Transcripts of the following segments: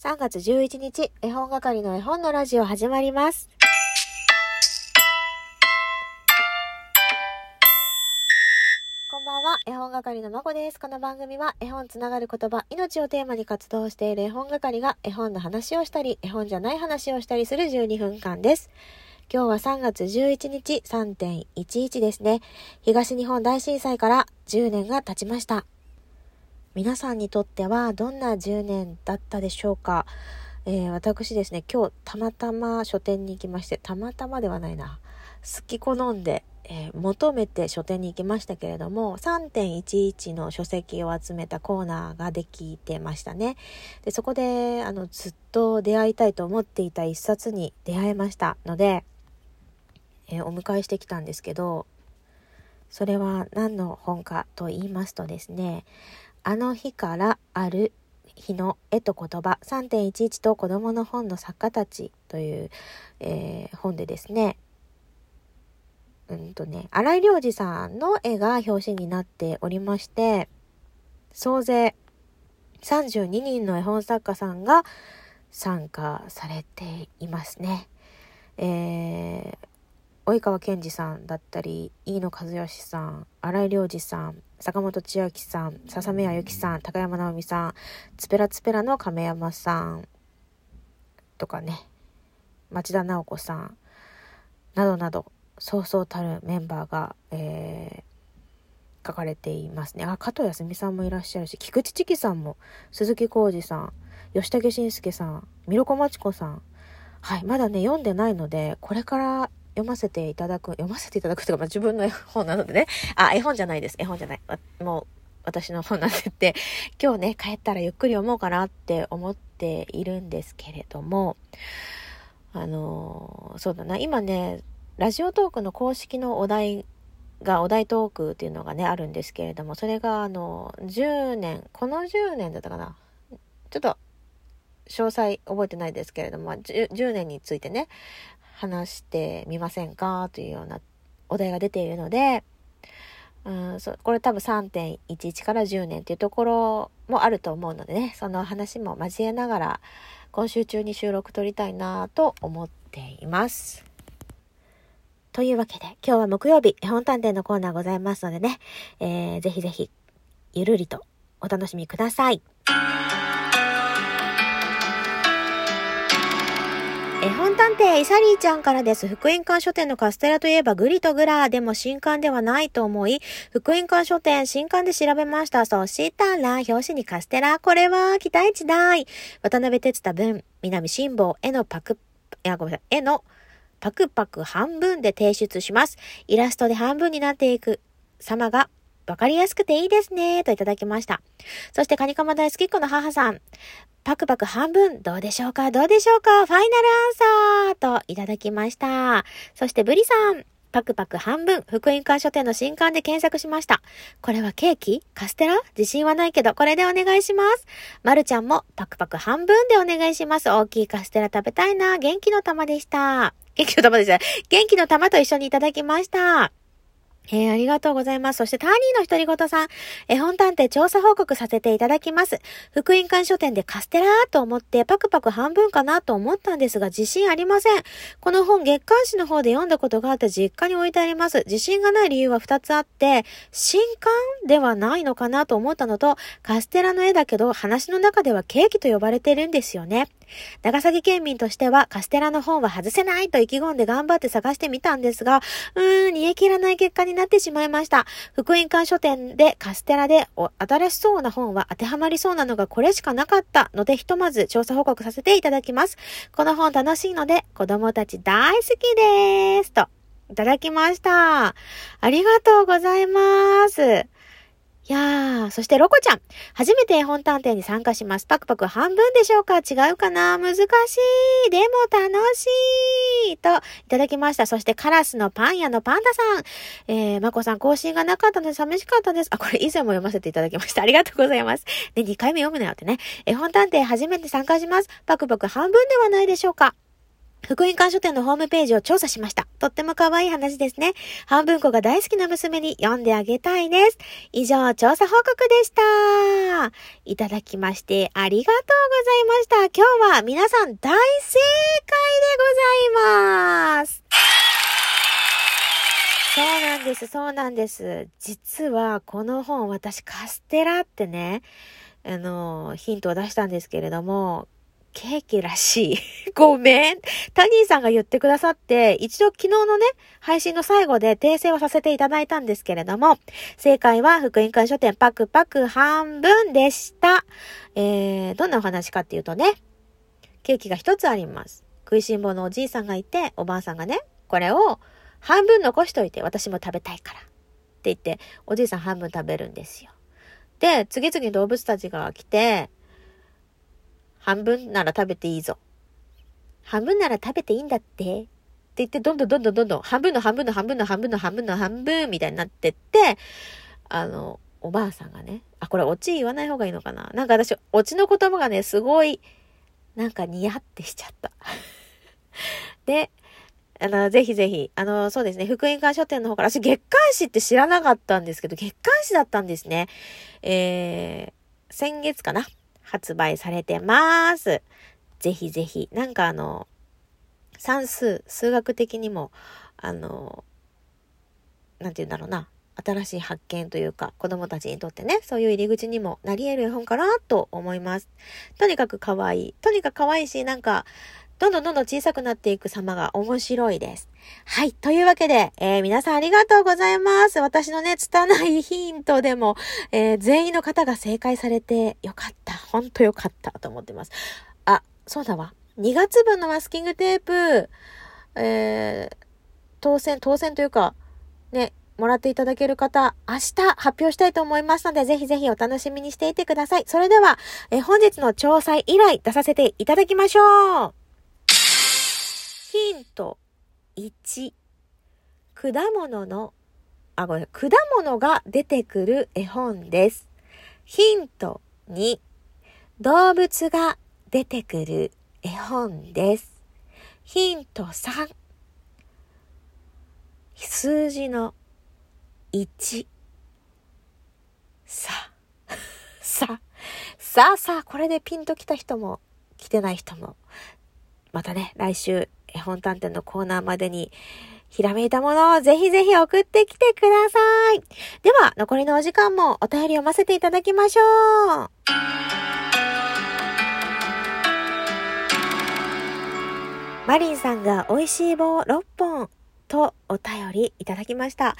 3月11日、絵本係の絵本のラジオ始まります。こんばんは、絵本係のまこです。この番組は絵本つながる言葉、命をテーマに活動している絵本係が絵本の話をしたり、絵本じゃない話をしたりする12分間です。今日は3月11日3.11ですね。東日本大震災から10年が経ちました。皆さんにとってはどんな10年だったでしょうか、えー私ですね今日たまたま書店に行きましてたまたまではないな。好き好んで、えー求めて書店に行きましたけれども3.11の書籍を集めたコーナーができてましたね。でそこであのずっと出会いたいと思っていた一冊に出会えましたので、えーお迎えしてきたんですけどそれは何の本かと言いますとですねあの日からある日の絵と言葉3.11と子供の本の作家たちという、えー本でですねうんとね新井良二さんの絵が表紙になっておりまして総勢32人の絵本作家さんが参加されていますね。えー及川健二さんだったり飯野和義さん新井良二さん坂本千秋さん笹目由紀さん高山直美さんつぺらつぺらの亀山さんとかね町田直子さんなどなどそうそうたるメンバーが、えー書かれていますね。あ加藤康美さんもいらっしゃるし菊池千樹さんも鈴木浩二さん吉武慎介さんミロコマチコさん。はいまだね読んでないのでこれから読ませていただく読ませていただくというか、まあ、自分の絵本なのでね。あ絵本じゃないです。絵本じゃない。もう私の本なんでって。今日ね帰ったらゆっくり読もうかなって思っているんですけれども。あのーそうだな。今ねラジオトークの公式のお題がお題トークっていうのがねあるんですけれどもそれがあの10年この10年だったかな。ちょっと詳細覚えてないですけれども 10, 10年についてね。話してみませんかというようなお題が出ているので、うん、そこれ多分3.11から10年っていうところもあると思うのでねその話も交えながら今週中に収録撮りたいなと思っています。というわけで今日は木曜日絵本探偵のコーナーございますのでね、えー、ぜひぜひゆるりとお楽しみください。絵本探偵イサリーちゃんからです。福音館書店のカステラといえばグリとグラーでも新刊ではないと思い、福音館書店新刊で調べました。そしたら、表紙にカステラ。これは期待値大。渡辺哲太文、南辛坊、絵のパク、いや、ごめんなさい、絵のパクパク半分で提出します。イラストで半分になっていく様がわかりやすくていいですね。といただきました。そしてカニカマ大好きっ子の母さん。パクパク半分、どうでしょうかどうでしょうかファイナルアンサーといただきました。そしてブリさん。パクパク半分、福音館書店の新刊で検索しました。これはケーキ？カステラ？自信はないけど、これでお願いします。まるちゃんもパクパク半分でお願いします。大きいカステラ食べたいな。元気の玉でした。元気の玉でした。元気の玉と一緒にいただきました。えー、ありがとうございます。そして、ターニーの独り言さん、絵本探偵調査報告させていただきます。福音館書店でカステラーと思ってパクパク半分かなと思ったんですが、自信ありません。この本、月刊誌の方で読んだことがあって実家に置いてあります。自信がない理由は2つあって、新刊ではないのかなと思ったのと、カステラの絵だけど、話の中ではケーキと呼ばれてるんですよね。長崎県民としてはカステラの本は外せないと意気込んで頑張って探してみたんですが、うーん、煮え切らない結果になってしまいました。福音館書店でカステラで新しそうな本は当てはまりそうなのがこれしかなかったので、ひとまず調査報告させていただきます。この本楽しいので子供たち大好きです。と、いただきました。ありがとうございます。やー、そしてロコちゃん。初めて絵本探偵に参加します。パクパク半分でしょうか？違うかな？難しい。でも楽しい。と、いただきました。そしてカラスのパン屋のパンダさん。えー、まこさん更新がなかったので寂しかったです。あ、これ以前も読ませていただきました。ありがとうございます。ね、2回目読むなよってね。絵本探偵初めて参加します。パクパク半分ではないでしょうか？福音館書店のホームページを調査しました。とっても可愛い話ですね。半分子が大好きな娘に読んであげたいです。以上、調査報告でした。いただきましてありがとうございました。今日は皆さん大正解でございます。そうなんです、そうなんです。実はこの本私カステラってね、あの、ヒントを出したんですけれども、ケーキらしい。ごめん。タニーさんが言ってくださって、一度昨日のね、配信の最後で訂正をさせていただいたんですけれども、正解は福音館書店パクパク半分でした。えー、どんなお話かっていうとね、ケーキが一つあります。食いしん坊のおじいさんがいて、おばあさんがね、これを半分残しといて私も食べたいから。って言って、おじいさん半分食べるんですよ。で、次々動物たちが来て、半分なら食べていいぞ。半分なら食べていいんだって。って言って、どんどんどんどんどんどん、半分の半分の半分の半分の半分の半分みたいになってって、あの、おばあさんがね、あ、これオチ言わない方がいいのかななんか私、オチの言葉がね、すごい、なんかニヤってしちゃった。で、あの、ぜひぜひ、あの、そうですね、福音館書店の方から、私月刊誌って知らなかったんですけど、月刊誌だったんですね。えー、先月かな発売されてます。ぜひぜひ。なんかあの、算数、数学的にも、あの、なんて言うんだろうな。新しい発見というか、子供たちにとってね、そういう入り口にもなり得る絵本かなと思います。とにかく可愛い。とにかく可愛いし、なんか、どんどんどんどん小さくなっていく様が面白いです。はい。というわけで、えー、皆さんありがとうございます。私のね、拙いヒントでも、えー、全員の方が正解されてよかった。ほんとよかったと思ってます。あ、そうだわ。2月分のマスキングテープ、えー、当選、当選というか、ね、もらっていただける方、明日発表したいと思いますので、ぜひぜひお楽しみにしていてください。それでは、え本日の調査依頼出させていただきましょう。ヒント1果物のあごめん。果物が出てくる絵本です。ヒント2動物が出てくる絵本です。ヒント3数字の1さ。あ さ。あさあさあこれでピンときた人も来てない人もまたね来週絵本探偵のコーナーまでに、ひらめいたものをぜひぜひ送ってきてください。では、残りのお時間もお便り読ませていただきましょう。マリンさんが美味しい棒6本とお便りいただきました。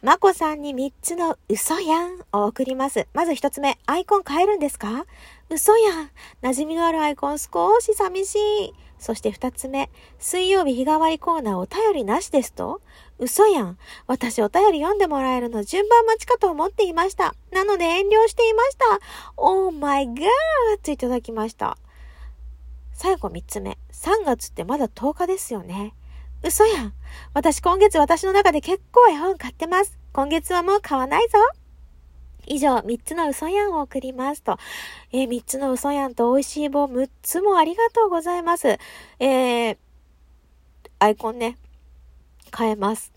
まこさんに3つの嘘やんを送ります。まず1つ目、アイコン変えるんですか？嘘やん。馴染みのあるアイコン少し寂しい。そして二つ目、水曜日日替わりコーナーお便りなしですと嘘やん。私お便り読んでもらえるの順番待ちかと思っていました。なので遠慮していました。Oh my god! といただきました。最後三つ目。3月ってまだ10日ですよね。嘘やん。私今月私の中で結構絵本買ってます。今月はもう買わないぞ。以上、3つの嘘やんを送りますと。えー、3つの嘘やんと美味しい棒6つもありがとうございます。えー、アイコンね、変えます。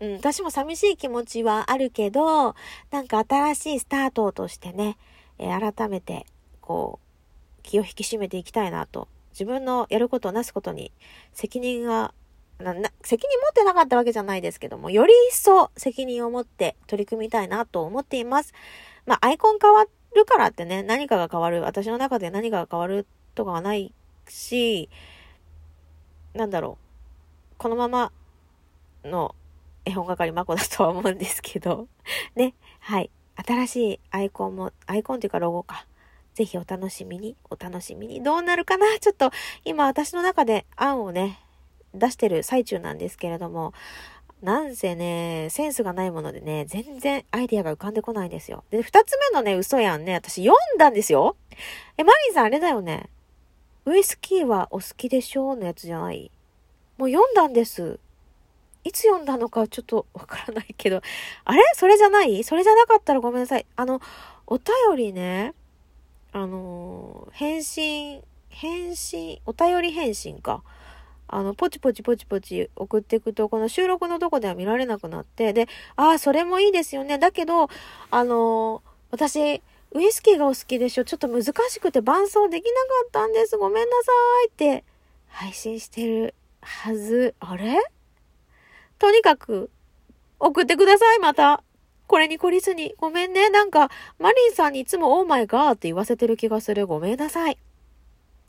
うん、私も寂しい気持ちはあるけど、なんか新しいスタートとしてね、えー、改めて、こう、気を引き締めていきたいなと。自分のやることをなすことに責任がなな責任持ってなかったわけじゃないですけども、より一層責任を持って取り組みたいなと思っています。まあ、アイコン変わるからってね、何かが変わる、私の中で何かが変わるとかはないし、なんだろう、このままの絵本係まこだとは思うんですけど、ね、はい。新しいアイコンも、アイコンというかロゴか。ぜひお楽しみに、お楽しみに。どうなるかな？ちょっと、今私の中で案をね、出してる最中なんですけれども、なんせね、センスがないものでね、全然アイディアが浮かんでこないんですよ。で、二つ目のね、嘘やんね、私読んだんですよ。え、マリンさんあれだよね。ウイスキーはお好きでしょうのやつじゃないもう読んだんです。いつ読んだのかちょっとわからないけど。あれ？それじゃない？それじゃなかったらごめんなさい。あの、お便りね、あの返信、返信、お便り返信か。あの、ポチポチポチポチ送っていくと、この収録のとこでは見られなくなって、で、ああ、それもいいですよね。だけど、あのー、私、ウイスキーがお好きでしょちょっと難しくて伴奏できなかったんです。ごめんなさいって配信してるはず。あれ？とにかく送ってください、また。これに懲りずに。ごめんね。なんか、マリンさんにいつもオーマイガーって言わせてる気がする。ごめんなさい。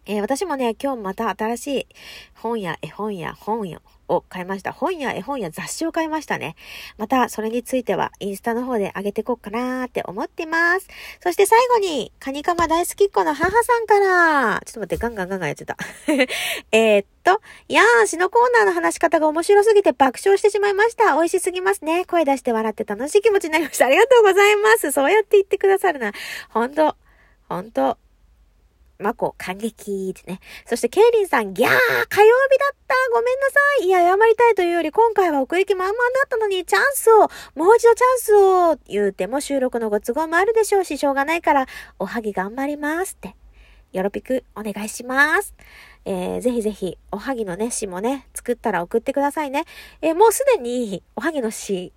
えー、私もね、今日また新しい本や絵本や本を買いました。本や絵本や雑誌を買いましたね。また、それについてはインスタの方で上げてこうかなーって思ってます。そして最後に、カニカマ大好きっ子の母さんから、ちょっと待って、ガンガンガンガンやってた。えっと、いやー、詩のコーナーの話し方が面白すぎて爆笑してしまいました。美味しすぎますね。声出して笑って楽しい気持ちになりました。ありがとうございます。そうやって言ってくださるな。ほんと、ほんと、マコ、感激ですね。そして、ケイリンさん、ギャー火曜日だったごめんなさいいや、謝りたいというより、今回は奥行き満々だったのに、チャンスを、もう一度チャンスを、言うても収録のご都合もあるでしょうし、しょうがないから、おはぎ頑張りますって。よろぴく、お願いします。えー、ぜひぜひ、おはぎのね、詩もね、作ったら送ってくださいね。えー、もうすでに、おはぎの詩、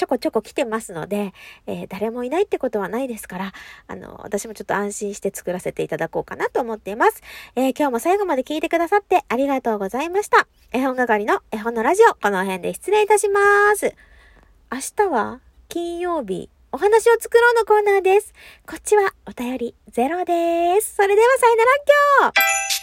ちょこちょこ来てますので、えー、誰もいないってことはないですから、あの、私もちょっと安心して作らせていただこうかなと思っています。えー、今日も最後まで聞いてくださってありがとうございました。絵本係の絵本のラジオ、この辺で失礼いたします。明日は金曜日、お話を作ろうのコーナーです。こっちはお便りゼロです。それではさよなら今日